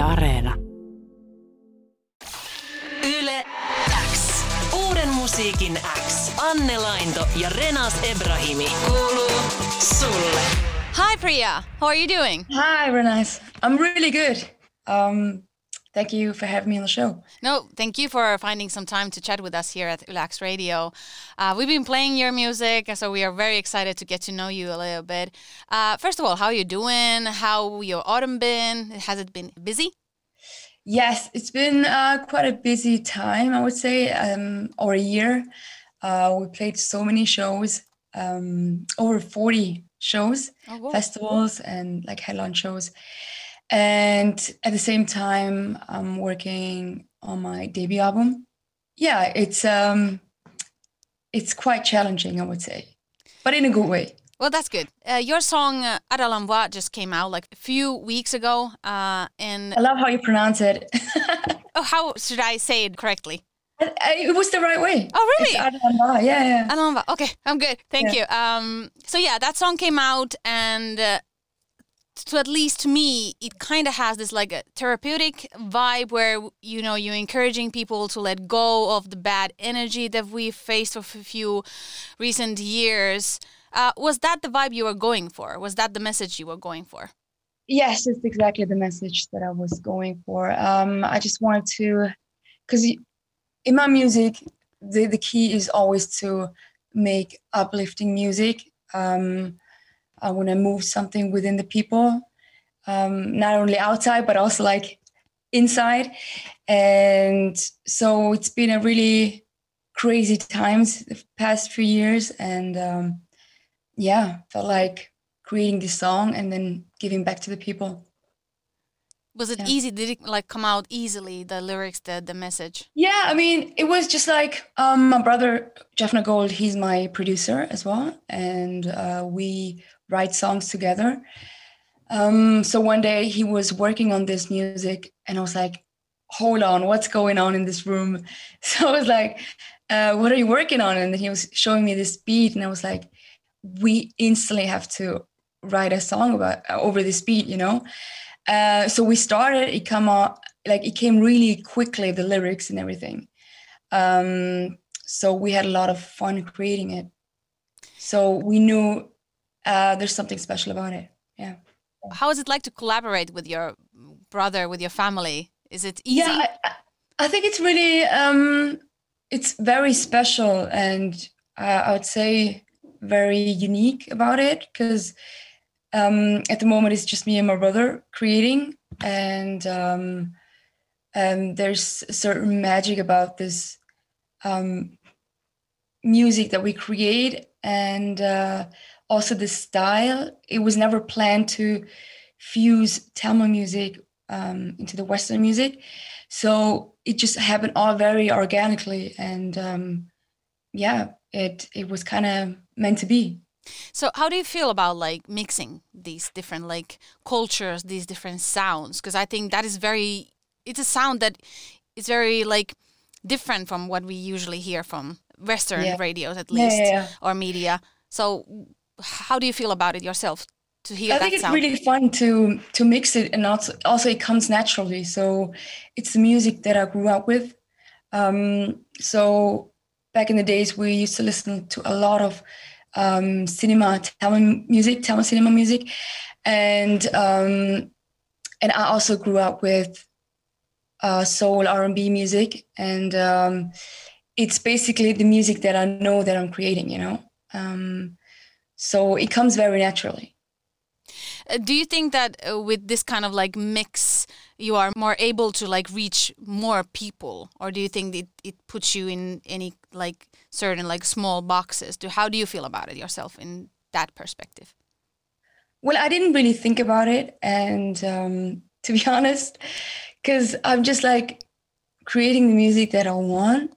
Yle Areena. Yle X. Uuden musiikin X. Anne Lainto ja Renas Ebrahimi. Kuuluu sulle. Hi, Priya. How are you doing? Hi, Renais. I'm really good. Um, thank you for having me on the show. No, thank you for finding some time to chat with us here at Yle X Radio. Uh, we've been playing your music, so we are very excited to get to know you a little bit. Uh, first of all, how are you doing? How your autumn been? Has it been busy? Yes, it's been uh, quite a busy time, I would say, um, or a year. Uh, we played so many shows, um, over 40 shows, Oh, wow. festivals, and like headline shows. And at the same time, I'm working on my debut album. Yeah, it's um, it's quite challenging, I would say, but in a good way. Well, that's good. Uh, your song uh, just came out like a few weeks ago, uh, and I love how you pronounce it. oh, how should I say it correctly? I- I- it was the right way. Oh, really? Adalam Vaa, yeah, yeah. Okay, I'm good. Thank you. Um, so yeah, that song came out, and uh, to at least to me, it kind of has this like a therapeutic vibe where you know you're encouraging people to let go of the bad energy that we've faced of a few recent years. Uh, was that the vibe you were going for? Was that the message you were going for? Yes, it's exactly the message that I was going for. Um, I just wanted to, because in my music, the, the key is always to make uplifting music. Um, I want to move something within the people, um, not only outside, but also like inside. And so it's been a really crazy times the past few years. And um, yeah, felt like creating this song and then giving back to the people. Was it Yeah. easy? Did it like come out easily? The lyrics, the the message. Yeah, I mean, it was just like um, my brother Japhna Gold. He's my producer as well, and uh, we write songs together. Um, so one day he was working on this music, and I was like, "Hold on, what's going on in this room?" So I was like, uh, "What are you working on?" And then he was showing me this beat, and I was like, "We instantly have to write a song about uh, over this beat," you know. Uh, so we started. It come out like it came really quickly the lyrics and everything um so we had a lot of fun creating it so we knew uh there's something special about it yeah How is it like to collaborate with your brother, with your family? Is it easy? yeah I, I think it's really um it's very special and uh, i would say very unique about it because um at the moment it's just me and my brother creating and um um there's a certain magic about this um music that we create and uh also the style it was never planned to fuse Tamil music um, into the Western music. So it just happened all very organically, and um, yeah, it it was kind of meant to be. So how do you feel about like mixing these different like cultures, these different sounds? Because I think that is very it's a sound that is very like different from what we usually hear from Western Yeah. radios at least yeah, yeah. or media. So how do you feel about it yourself to hear I think it's sound? really fun to to mix it, and also also it comes naturally. So it's the music that I grew up with. Um, so back in the days, we used to listen to a lot of um, cinema, Tamil music, Tamil cinema music, and um, and I also grew up with uh, soul R and B music, and um, it's basically the music that I know that I'm creating. You know, um, so it comes very naturally. Uh, do you think that uh, with this kind of like mix you are more able to like reach more people? Or do you think it, it puts you in any like certain like small boxes? Do how do you feel about it yourself in that perspective? Well, I didn't really think about it, and um, to be honest, because I'm just like creating the music that I want,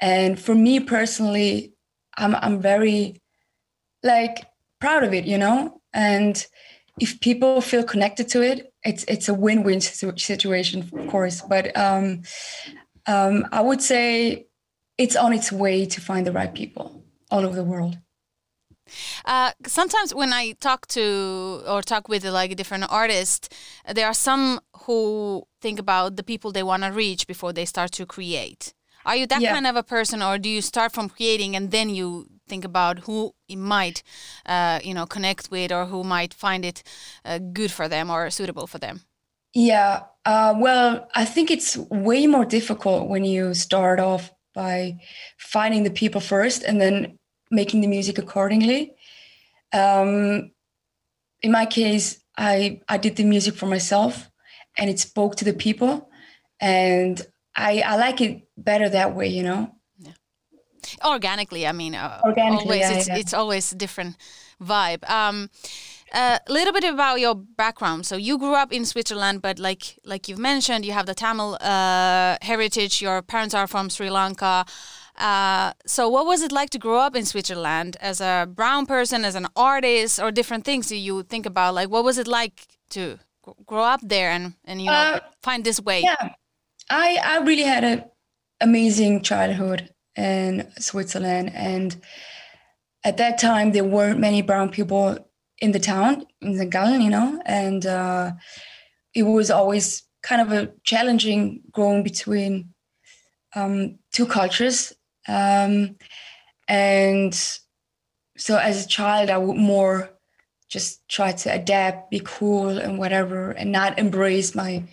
and for me personally, I'm I'm very like proud of it, you know. And if people feel connected to it, it's it's a win-win situation, of course. But um, um, I would say it's on its way to find the right people all over the world. Uh, sometimes when I talk to or talk with like different artists, there are some who think about the people they want to reach before they start to create. Are you that Yeah. kind of a person, or do you start from creating and then you think about who it might, uh, you know, connect with or who might find it uh, good for them or suitable for them? Yeah. Uh, well, I think it's way more difficult when you start off by finding the people first and then making the music accordingly. Um, in my case, I I did the music for myself, and it spoke to the people, and I I like it better that way. You know. Yeah. organically i mean uh, Organically, always yeah, it's, yeah. it's always a different vibe um a little bit about your background so you grew up in switzerland but like like you've mentioned you have the tamil uh, heritage your parents are from sri lanka uh, so what was it like to grow up in switzerland as a brown person as an artist or different things do you think about like what was it like to grow up there and and you know Uh, find this way Yeah, I I really had an amazing childhood in Switzerland, and at that time there weren't many brown people in the town in St. Gallen, you know, and uh, it was always kind of a challenging growing between um, two cultures, um, and so as a child I would more just try to adapt, be cool, and whatever, and not embrace my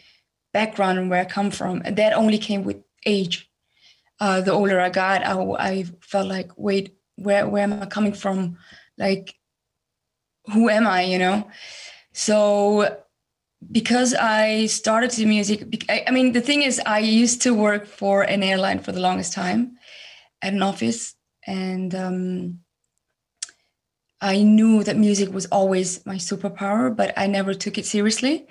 background and where I come from. And that only came with age. Uh, the older I got, I, I felt like, wait, where where am I coming from? Like, who am I? You know. So because I started to music, I, I mean, the thing is, I used to work for an airline for the longest time at an office, and um, I knew that music was always my superpower, but I never took it seriously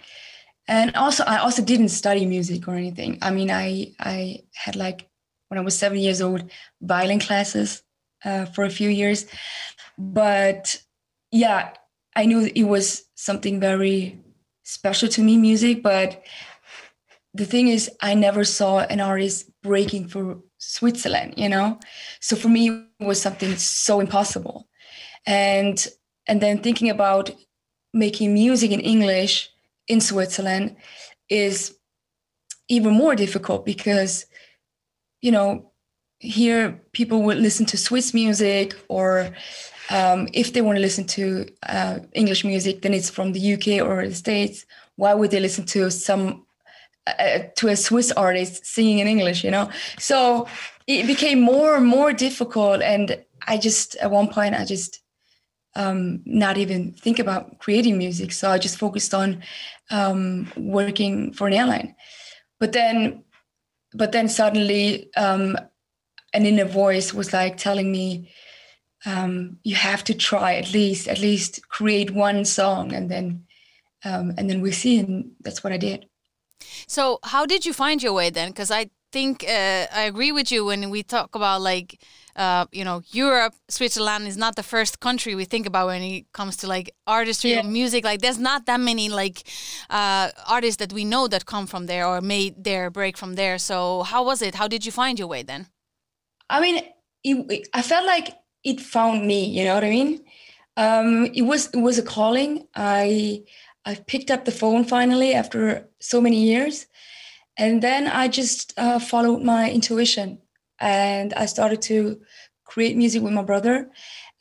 and also i also didn't study music or anything. I mean i i had like when i was seven years old violin classes uh, for a few years. But yeah i knew it was something very special to me music. But the thing is i never saw an artist breaking for switzerland you know? So for me it was something so impossible. And and then thinking about making music in english in Switzerland is even more difficult because, you know, here people would listen to Swiss music or um, if they want to listen to uh, English music, then it's from the UK or the States. Why would they listen to some uh, to a Swiss artist singing in English? You know, so it became more and more difficult. And I just at one point I just um, not even think about creating music. So I just focused on um, working for an airline. But then, but then suddenly, um, an inner voice was like telling me, um, "You have to try at least, at least create one song, and then, um, and then we see." And that's what I did. So how did you find your way then? Because I think uh, I agree with you when we talk about like uh, you know Europe, Switzerland is not the first country we think about when it comes to like artistry Yeah. or music. Like there's not that many like uh, artists that we know that come from there or made their break from there. So how was it? How did you find your way then? I mean, it, it- I felt like it found me. You know what I mean? Um, it was it was a calling. I I picked up the phone finally after so many years, and then I just uh, followed my intuition, and I started to create music with my brother.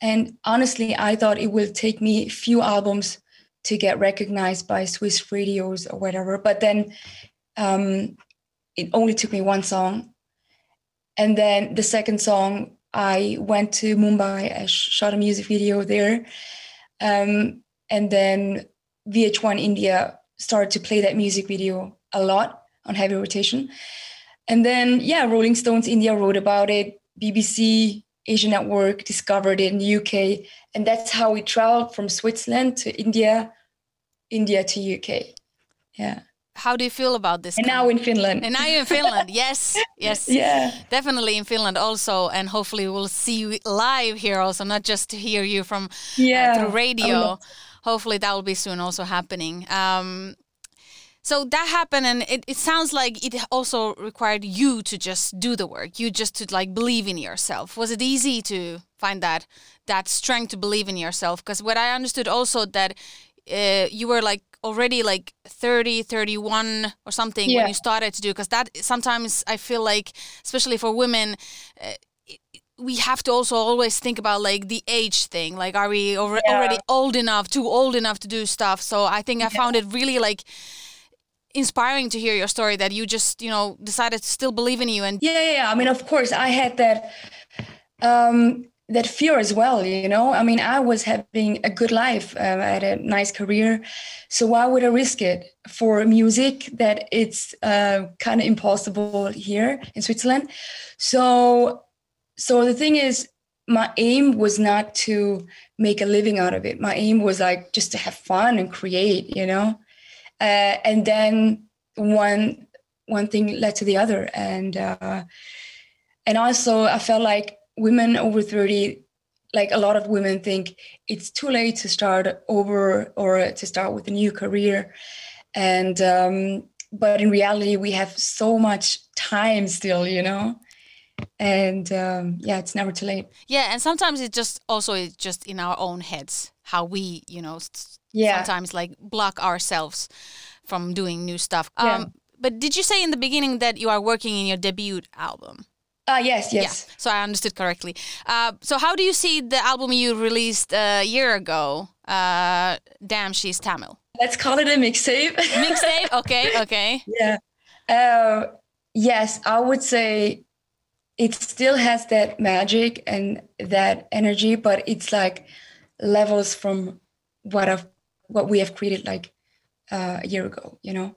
And honestly, I thought it will take me a few albums to get recognized by Swiss radios or whatever. But then um, it only took me one song and then the second song, I went to Mumbai. I shot a music video there. Um, and then VH1 India started to play that music video a lot on heavy rotation. And then, yeah, Rolling Stones India wrote about it. BBC, Asia Network discovered it in the UK. And that's how we traveled from Switzerland to India, India to UK. Yeah. How do you feel about this? And now in Finland. and now you're in Finland. Yes, yes. yeah. Definitely in Finland also, and hopefully we'll see you live here also, not just to hear you from uh, Yeah. through I would radio. Hopefully that will be soon also happening. Um, so that happened and it, it sounds like it also required you to just do the work you just to like believe in yourself. Was it easy to find that that strength to believe in yourself? Because what i understood also that uh, you were like already like 30 31 or something Yeah. when you started to do because that sometimes i feel like especially for women uh, we have to also always think about like the age thing. Like are we alre- Yeah. already old enough too old enough to do stuff? So i think i found it really like inspiring to hear your story that you just you know decided to still believe in you and Yeah, yeah, yeah. I mean, of course, I had that um, that fear as well. You know, I mean, I was having a good life. Um, I had a nice career, so why would I risk it for music that it's uh, kind of impossible here in Switzerland? So, so the thing is, my aim was not to make a living out of it. My aim was like just to have fun and create. You know, uh, and then one one thing led to the other. And uh, and also i felt like women over 30 like a lot of women think it's too late to start over or to start with a new career. And um, but in reality we have so much time still you know? And um, yeah it's never too late. Yeah and sometimes it's just also it's just in our own heads how we you know Yeah. sometimes like block ourselves from doing new stuff Yeah. um but did you say in the beginning that you are working in your debut album ah yes yes Yeah, so I understood correctly. Uh, so how do you see the album you released a year ago? Uh, Damn, she's Tamil. let's call it a mixtape Mixtape. okay, okay. yeah uh, yes i would say it still has that magic and that energy but it's like levels from what i've what we have created like uh, a year ago you know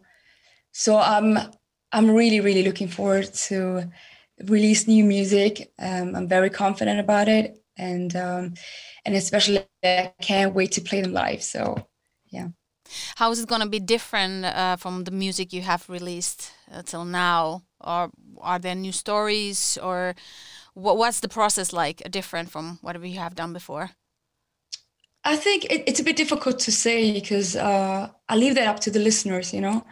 so i'm i'm really really looking forward to release new music um, i'm very confident about it and um, and especially i can't wait to play them live so yeah How is it going to be different uh, from the music you have released uh, till now? Or are there new stories? Or what, what's the process like different from whatever you have done before? I think it, it's a bit difficult to say because uh, I leave that up to the listeners, you know.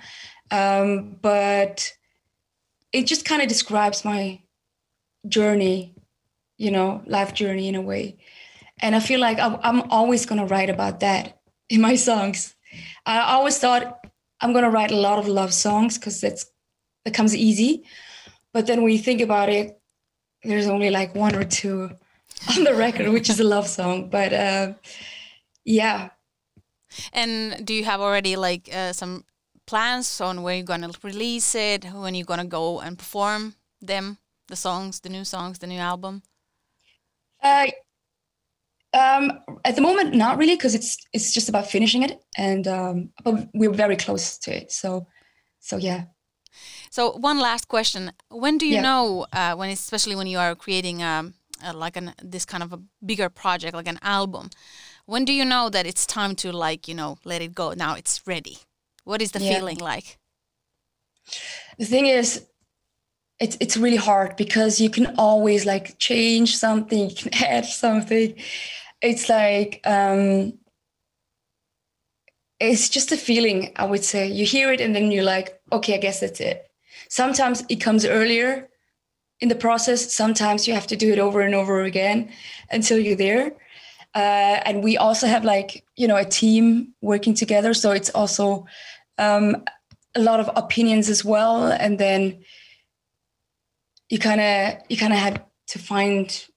Um, but it just kind of describes my journey, you know, life journey in a way. And I feel like I'm, always going to write about that in my songs. I always thought I'm going to write a lot of love songs because that's that comes easy. But then when you think about it, there's only like one or two on the record, which is a love song. But uh, yeah, And do you have already like uh, some plans on where you're gonna release it, when you're gonna go and perform them, the songs, the new songs, the new album? Uh, um, at the moment, not really, because it's it's just about finishing it, and um, but we're very close to it. So, so yeah. So one last question: When do you Yeah. know uh, when, especially when you are creating um, uh, like an this kind of a bigger project, like an album? When do you know that it's time to like you know let it go? Now it's ready. What is the Yeah. feeling like? The thing is, it's it's really hard because you can always like change something, you can add something. It's like um, it's just a feeling. I would say you hear it and then you're like, okay, I guess that's it. Sometimes it comes earlier in the process. Sometimes you have to do it over and over again until you're there. Uh, and we also have like you know a team working together, so it's also um, a lot of opinions as well. And then you kind of you kind of have to find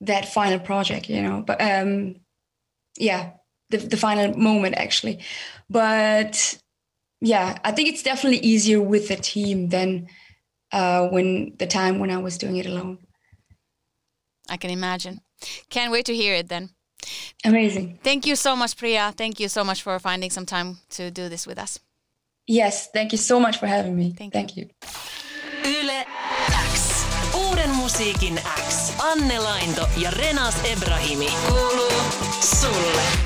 that final project, you know. But um, yeah, the the final moment actually. But yeah, I think it's definitely easier with a team than uh, when the time when I was doing it alone. I can imagine. Can't wait to hear it then. Amazing. Thank you so much, Priya. Thank you so much for finding some time to do this with us. Yes, thank you so much for having me. Thank thank you. Yle X. Uuden musiikin X. Anne Lainto ja Renaz Ebrahimi. Kuuluu sulle.